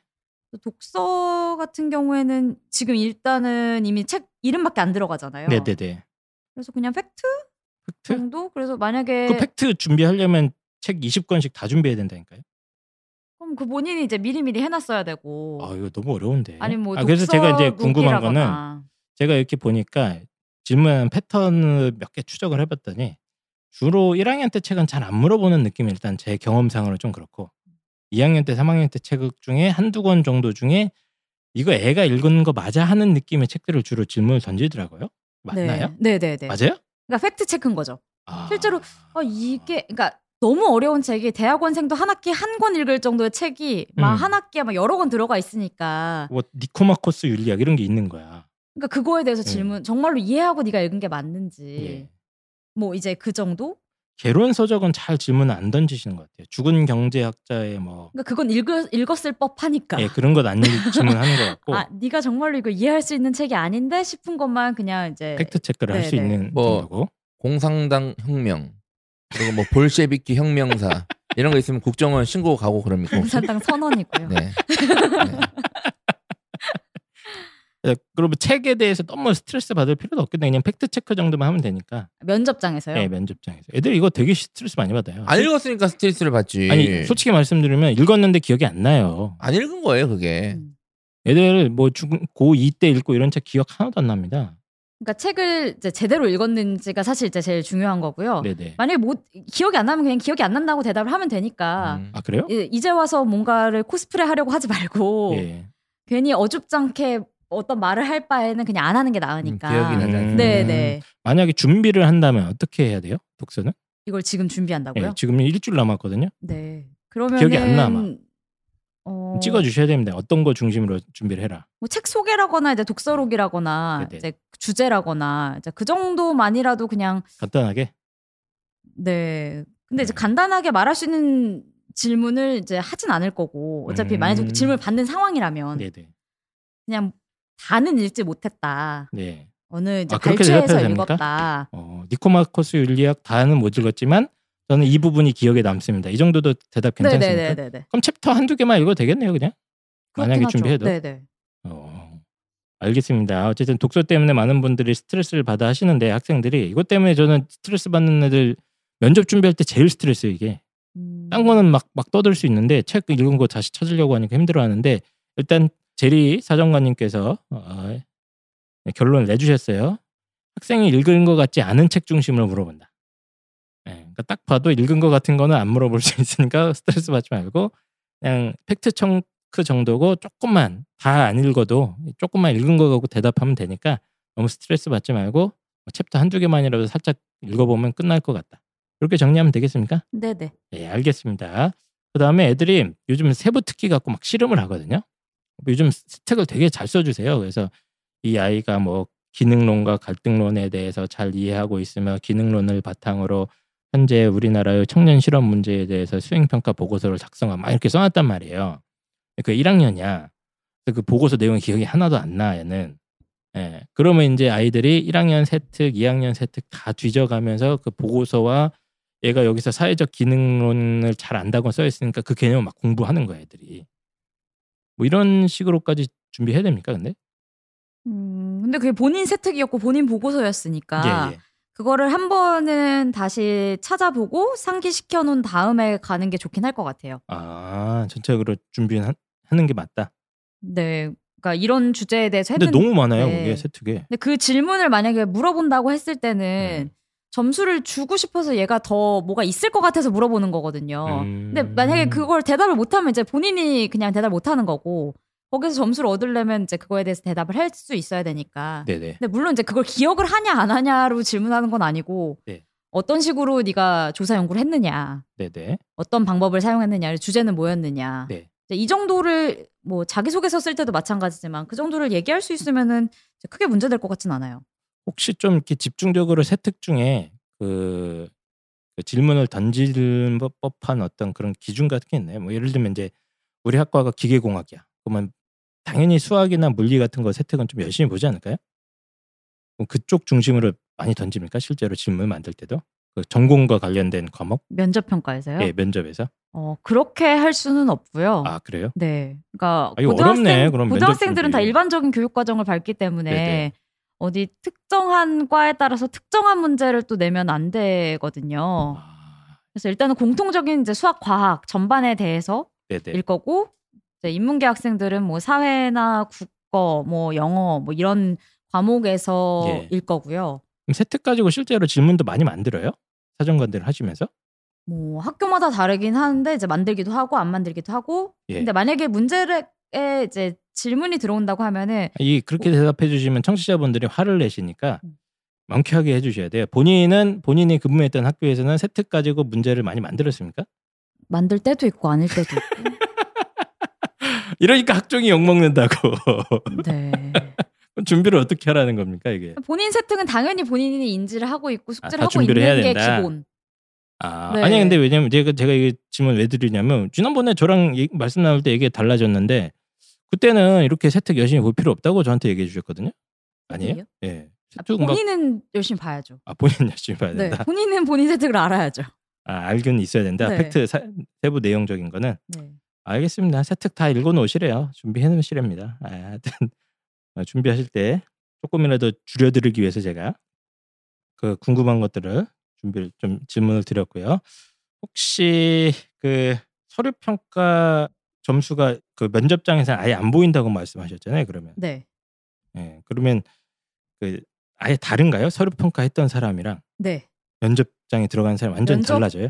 독서 같은 경우에는 지금 일단은 이미 책 이름밖에 안 들어가잖아요. 네네네. 그래서 그냥 fact fact? 정도? 그래서 만약에 그 팩트 준비하려면 책 20권씩 다 준비해야 된다니까요. 그럼 그 본인이 이제 미리미리 해놨어야 되고 아 이거 너무 어려운데. 아니 뭐 아, 그래서 제가 이제 궁금한 거는. 제가 이렇게 보니까 질문 패턴을 몇 개 추적을 해봤더니 주로 1학년 때 책은 잘 안 물어보는 느낌이 일단 제 경험상으로 좀 그렇고 2학년 때 3학년 때 책 중에 한두 권 정도 중에 이거 애가 읽은 거 맞아 하는 느낌의 책들을 주로 질문을 던지더라고요. 맞나요? 네, 네, 네. 맞아요? 그러니까 팩트 체크인 거죠. 아. 실제로 아 이게 그러니까 너무 어려운 책이 대학원생도 한 학기 한 권 읽을 정도의 책이 막 음. 한 학기에 막 여러 권 들어가 있으니까 뭐 니코마코스 윤리학 이런 게 있는 거야. 그러니까 그거에 대해서 음. 질문 정말로 이해하고 네가 읽은 게 맞는지 예. 뭐 이제 그 정도? 개론 서적은 잘 질문을 안 던지시는 것 같아요. 죽은 경제학자의 뭐 그러니까 그건 읽을, 읽었을 법하니까. 예, 그런 것 안 질문하는 것 같고 아 네가 정말로 이거 이해할 수 있는 책이 아닌데 싶은 것만 그냥 이제 팩트 체크를 할 수. 있는 뭐, 정도고. 공산당 혁명 그리고 뭐 볼셰비키 혁명사 이런 거 있으면 국정원 신고 가고 그럽니까? 혹시? 공산당 선언이고요. 네. 네. 예, 그러면 책에 대해서 너무 스트레스 받을 필요도 없겠네. 그냥 fact check 정도만 하면 되니까. 면접장에서요. 예, 면접장에서. 애들 이거 되게 스트레스 많이 받아요. 안 읽었으니까 스트레스를 받지. 아니 솔직히 말씀드리면 읽었는데 기억이 안 나요. 안 읽은 거예요 그게. 음. 애들 뭐 고2 때 읽고 이런 책 기억 하나도 안 납니다. 그러니까 책을 이제 제대로 읽었는지가 사실 이제 제일 중요한 거고요. 네네. 만약에 못 기억이 안 나면 그냥 기억이 안 난다고 대답을 하면 되니까 음. 아 그래요? 이- 이제 와서 뭔가를 코스프레 하려고 하지 말고 예. 괜히 어줍잖게 어떤 말을 할 바에는 그냥 안 하는 게 나으니까. 음, 기억이 나지 않습니다. 네, 네. 만약에 준비를 한다면 어떻게 해야 돼요? 독서는? 이걸 지금 준비한다고요? 예, 지금 일주일 남았거든요. 네. 그러면 기억이 안 남아. 어, 찍어 주셔야 됩니다. 어떤 거 중심으로 준비를 해라. 뭐 책 소개라거나 이제 독서록이라거나 네네. 이제 주제라거나 이제 그 정도만이라도 그냥 간단하게. 네. 근데 이제 음. 간단하게 말할 수 있는 질문을 이제 하진 않을 거고 어차피 음. 만약에 질문을 받는 상황이라면 네네. 그냥 다는 읽지 못했다. 네. 어느 이제 아, 그렇게 발췌해서? 읽었다. 어, 니코마코스 윤리학 다는 못 읽었지만 저는 이 부분이 기억에 남습니다. 이 정도도 대답 괜찮습니까? 네네네네. 그럼 챕터 한두 개만 읽어도 되겠네요, 그냥. 만약에 준비해도. 네네. 어, 알겠습니다. 어쨌든 독서 때문에 많은 분들이 스트레스를 받아 하시는데 학생들이 이것 때문에 저는 스트레스 받는 애들 면접 준비할 때 제일 스트레스 이게. 음. 딴 거는 막, 막 떠들 수 있는데 책 읽은 거 다시 찾으려고 하니까 힘들어 하는데 일단 제리 사정관님께서 어, 결론을 내주셨어요. 학생이 읽은 것 같지 않은 책 중심으로 물어본다. 예, 그러니까 딱 봐도 읽은 것 같은 거는 안 물어볼 수 있으니까 스트레스 받지 말고 그냥 fact check 정도고 조금만 다 안 읽어도 조금만 읽은 거 갖고 대답하면 되니까 너무 스트레스 받지 말고 뭐 챕터 한두 개만이라도 살짝 읽어보면 끝날 것 같다. 그렇게 정리하면 되겠습니까? 네네. 네, 알겠습니다. 그 다음에 애들이 요즘 세부 특기 갖고 막 실험을 하거든요. 요즘 세특을 되게 잘 써주세요. 그래서 이 아이가 뭐 기능론과 갈등론에 대해서 잘 이해하고 있으며 기능론을 바탕으로 현재 우리나라의 청년 실업 문제에 대해서 수행 평가 보고서를 작성하고 막 이렇게 써놨단 말이에요. 그 1학년이야. 그 보고서 내용이 기억이 하나도 안 나. 얘는. 예. 그러면 이제 아이들이 1학년 세특, 2학년 세특 다 뒤져가면서 그 보고서와 얘가 여기서 사회적 기능론을 잘 안다고 써 있으니까 그 개념을 막 공부하는 거야, 애들이. 뭐 이런 식으로까지 준비해야 됩니까, 근데? 음, 근데 그게 본인 세특이었고 본인 보고서였으니까 예, 예. 그거를 한 번은 다시 찾아보고 상기시켜 놓은 다음에 가는 게 좋긴 할 것 같아요. 아, 전체적으로 준비하는 게 맞다. 네. 그러니까 이런 주제에 대해서 근데 했는 너무 많아요, 네. 그게 세특에. 근데 그 질문을 만약에 물어본다고 했을 때는 음. 점수를 주고 싶어서 얘가 더 뭐가 있을 것 같아서 물어보는 거거든요. 음. 근데 만약에 그걸 대답을 못하면 이제 본인이 그냥 대답 못하는 거고 거기서 점수를 얻으려면 이제 그거에 대해서 대답을 할 수 있어야 되니까. 네네. 근데 물론 이제 그걸 기억을 하냐 안 하냐로 질문하는 건 아니고 네. 어떤 식으로 네가 조사 연구를 했느냐, 네네. 어떤 방법을 사용했느냐, 주제는 뭐였느냐. 네. 이 정도를 뭐 자기소개서 쓸 때도 마찬가지지만 그 정도를 얘기할 수 있으면은 크게 문제될 것 같진 않아요. 혹시 좀 이렇게 집중적으로 세특 중에 그, 그 질문을 던질 법한 어떤 그런 기준 같은 게 있나요? 뭐 예를 들면 이제 우리 학과가 기계공학이야. 그러면 당연히 수학이나 물리 같은 거 세특은 좀 열심히 보지 않을까요? 그쪽 중심으로 많이 던집니까? 실제로 질문 만들 때도 그 전공과 관련된 과목, 면접 평가에서요. 예, 면접에서. 어 그렇게 할 수는 없고요. 아 그래요? 네, 그러니까 아, 고등학생, 어렵네, 고등학생들은 다. 일반적인 교육 과정을 밟기 때문에 네네. 어디 특정한 과에 따라서 특정한 문제를 또 내면 안 되거든요. 아, 그래서 일단은 공통적인 이제 수학, 과학 전반에 대해서 네네. 일 거고 이제 인문계 학생들은 뭐 사회나 국어, 뭐 영어, 뭐 이런 과목에서 예. 일 거고요. 그럼 세특 가지고 실제로 질문도 많이 만들어요? 사정관대를 하시면서? 뭐 학교마다 다르긴 하는데 이제 만들기도 하고 안 만들기도 하고. 예. 근데 만약에 문제에 이제 질문이 들어온다고 하면은 이 그렇게 대답해 주시면 청취자분들이 화를 내시니까 음. 명쾌하게 해주셔야 돼요. 본인은 본인이 근무했던 학교에서는 세특 가지고 문제를 많이 만들었습니까? 만들 때도 있고 아닐 때도 있고. 이러니까 학종이 욕 먹는다고. 네. 준비를 어떻게 하라는 겁니까 이게? 본인 세팅은 당연히 본인이 인지를 하고 있고 숙제를 다 하고 있는 해야 게 된다. 기본. 아 네. 아니 근데 왜냐면 제가 제가 이 질문 왜 드리냐면 지난번에 저랑 얘기- 말씀 나눌 때 얘기 달라졌는데 그때는 이렇게 세특 열심히 볼 필요 없다고 저한테 얘기해 주셨거든요. 아니에요? 예. 아, 세특 막 본인은 열심히 봐야죠. 아, 본인 열심히 봐야 네, 된다. 본인은 본인 세특을 알아야죠. 아 알긴 있어야 된다. 네. 팩트 사- 세부 내용적인 거는 네. 알겠습니다. 세특 다 읽어 놓으시래요. 준비해 놓으시랍니다. 아, 하여튼 어, 준비하실 때 조금이라도 줄여드리기 위해서 제가 그 궁금한 것들을 준비를 좀 질문을 드렸고요. 혹시 그 서류 평가 점수가 그 면접장에서 아예 안 보인다고 말씀하셨잖아요. 그러면 네. 예, 그러면 그 아예 다른가요? 서류 평가했던 사람이랑 네. 면접장에 들어간 사람 완전 면접- 달라져요?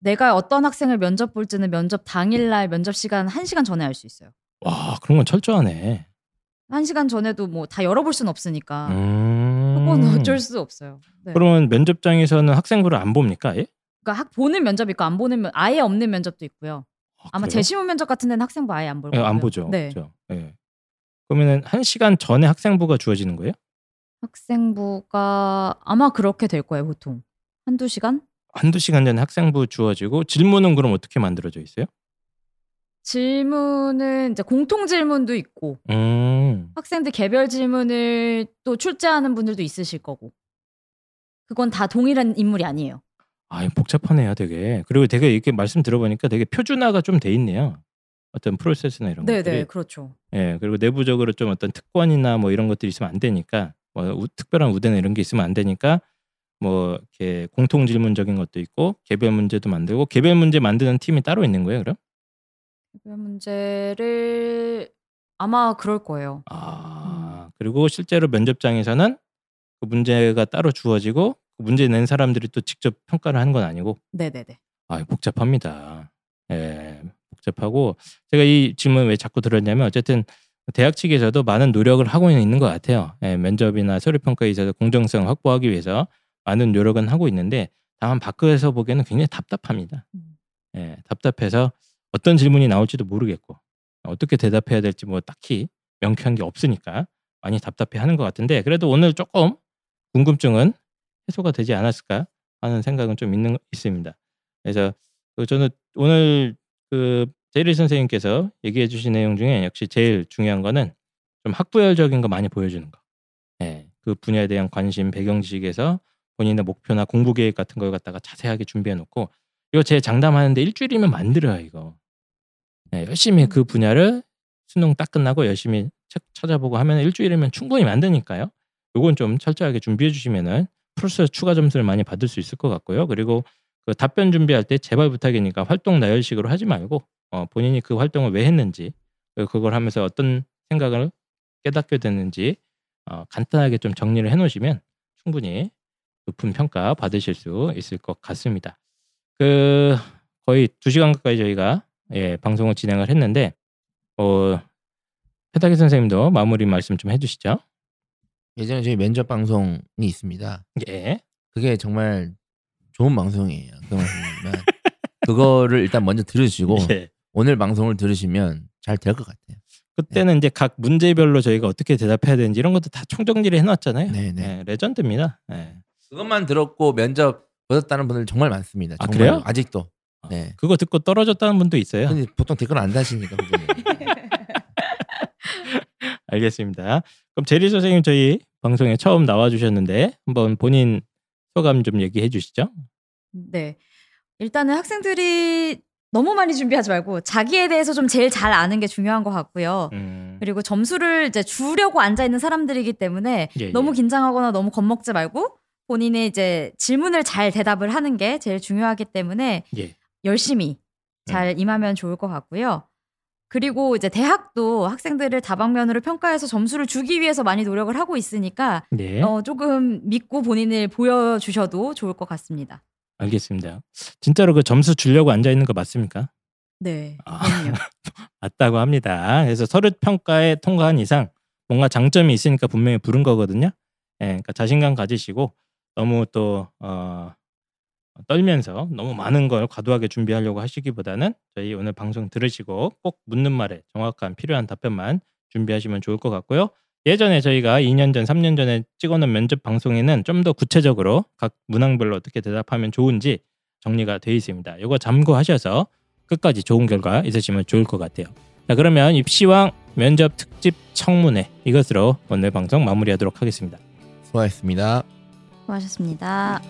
내가 어떤 학생을 면접 볼지는 면접 당일날 면접 시간 1시간 전에 알 수 있어요. 와 그런 건 철저하네. 1시간 전에도 뭐 다 열어볼 수는 없으니까. 음. 그건 어쩔 수 없어요. 네. 그러면 면접장에서는 학생부를 안 봅니까? 예? 그러니까 학 보는 면접 있고 안 보는 면 아예 없는 면접도 있고요. 아, 아마 그래요? 재시문 면접 같은 데는 학생부 아예 안볼 예, 거고요. 안 보죠. 네. 그렇죠. 예. 그러면은 한 시간 전에 학생부가 주어지는 거예요? 학생부가 아마 그렇게 될 거예요, 보통. 한두 시간? 한두 시간 전에 학생부 주어지고 질문은 그럼 어떻게 만들어져 있어요? 질문은 이제 공통 질문도 있고 음. 학생들 개별 질문을 또 출제하는 분들도 있으실 거고. 그건 다 동일한 인물이 아니에요. 아, 복잡하네요, 되게. 그리고 되게 이렇게 말씀 들어보니까 되게 표준화가 좀 돼 있네요. 어떤 프로세스나 이런 네, 것들이. 네, 그렇죠. 예, 그리고 내부적으로 좀 어떤 특권이나 뭐 이런 것들이 있으면 안 되니까 뭐 우- 특별한 우대나 이런 게 있으면 안 되니까 뭐 이렇게 공통 질문적인 것도 있고 개별 문제도 만들고 개별 문제 만드는 팀이 따로 있는 거예요, 그럼? 개별 문제를 아마 그럴 거예요. 아, 그리고 실제로 면접장에서는 그 문제가 따로 주어지고 그 문제 낸 사람들이 또 직접 평가를 하는 건 아니고 네, 네, 네. 아, 복잡합니다. 예, 복잡하고 제가 이 질문 왜 자꾸 들었냐면 어쨌든 대학 측에서도 많은 노력을 하고 있는 것 같아요. 예, 면접이나 서류 평가에 있어서 공정성 확보하기 위해서 많은 노력은 하고 있는데 다만 밖에서 보기에는 굉장히 답답합니다. 음. 예, 답답해서 어떤 질문이 나올지도 모르겠고 어떻게 대답해야 될지 뭐 딱히 명쾌한 게 없으니까 많이 답답해 하는 것 같은데 그래도 오늘 조금 궁금증은 해소가 되지 않았을까 하는 생각은 좀 있는 있습니다. 그래서 그 저는 오늘 그 제리 선생님께서 얘기해 주신 내용 중에 역시 제일 중요한 거는 좀 학부열적인 거 많이 보여주는 거. 예, 그 분야에 대한 관심, 배경 지식에서 본인의 목표나 공부 계획 같은 걸 갖다가 자세하게 준비해 놓고 이거 제 장담하는데 일주일이면 만들어요 이거. 예, 열심히 그 분야를 수능 딱 끝나고 열심히 책 찾아보고 하면 일주일이면 충분히 만드니까요. 요건 좀 철저하게 준비해 주시면은 플러스 추가 점수를 많이 받을 수 있을 것 같고요. 그리고 그 답변 준비할 때 제발 부탁이니까 활동 나열식으로 하지 말고 어, 본인이 그 활동을 왜 했는지 그리고 그걸 하면서 어떤 생각을 깨닫게 됐는지 어, 간단하게 좀 정리를 해놓으시면 충분히 높은 평가 받으실 수 있을 것 같습니다. 그 거의 두 시간 가까이 저희가 예, 방송을 진행을 했는데 어, 페타기 선생님도 마무리 말씀 좀 해주시죠. 예전에 저희 면접 방송이 있습니다. 예. 그게 정말 좋은 방송이에요. 그 말씀이지만 그거를 일단 먼저 들으시고 예. 오늘 방송을 들으시면 잘 될 것 같아요. 그때는 이제 각 문제별로 저희가 어떻게 대답해야 되는지 이런 것도 다 총정리를 해놨잖아요. 네네. 예, 레전드입니다. 예. 그것만 들었고 면접 받았다는 분들 정말 많습니다. 아, 정말 그래요? 아직도. 어, 네. 그거 듣고 떨어졌다는 분도 있어요. 근데 보통 댓글 안 그분이. 알겠습니다. 그럼 제리 선생님 저희 방송에 처음 나와주셨는데 한번 본인 소감 좀 얘기해 주시죠. 네. 일단은 학생들이 너무 많이 준비하지 말고 자기에 대해서 좀 제일 잘 아는 게 중요한 것 같고요. 음, 그리고 점수를 이제 주려고 앉아 있는 사람들이기 때문에 예, 너무 예. 긴장하거나 너무 겁먹지 말고 본인의 이제 질문을 잘 대답을 하는 게 제일 중요하기 때문에 예. 열심히 잘 임하면 좋을 것 같고요. 그리고 이제 대학도 학생들을 다방면으로 평가해서 점수를 주기 위해서 많이 노력을 하고 있으니까 네, 어, 조금 믿고 본인을 보여주셔도 좋을 것 같습니다. 알겠습니다. 진짜로 그 점수 주려고 앉아 있는 거 맞습니까? 네. 아. 맞다고 합니다. 그래서 서류 평가에 통과한 이상 뭔가 장점이 있으니까 분명히 부른 거거든요. 예, 그러니까 자신감 가지시고 너무 또 어, 떨면서 너무 많은 걸 과도하게 준비하려고 하시기보다는 저희 오늘 방송 들으시고 꼭 묻는 말에 정확한 필요한 답변만 준비하시면 좋을 것 같고요. 예전에 저희가 2년 전, 3년 전에 찍어놓은 면접 방송에는 좀 더 구체적으로 각 문항별로 어떻게 대답하면 좋은지 정리가 되어 있습니다. 이거 참고하셔서 끝까지 좋은 결과 있으시면 좋을 것 같아요. 자 그러면 입시왕 면접 특집 청문회 이것으로 오늘 방송 마무리하도록 하겠습니다. 수고하셨습니다. 수고하셨습니다.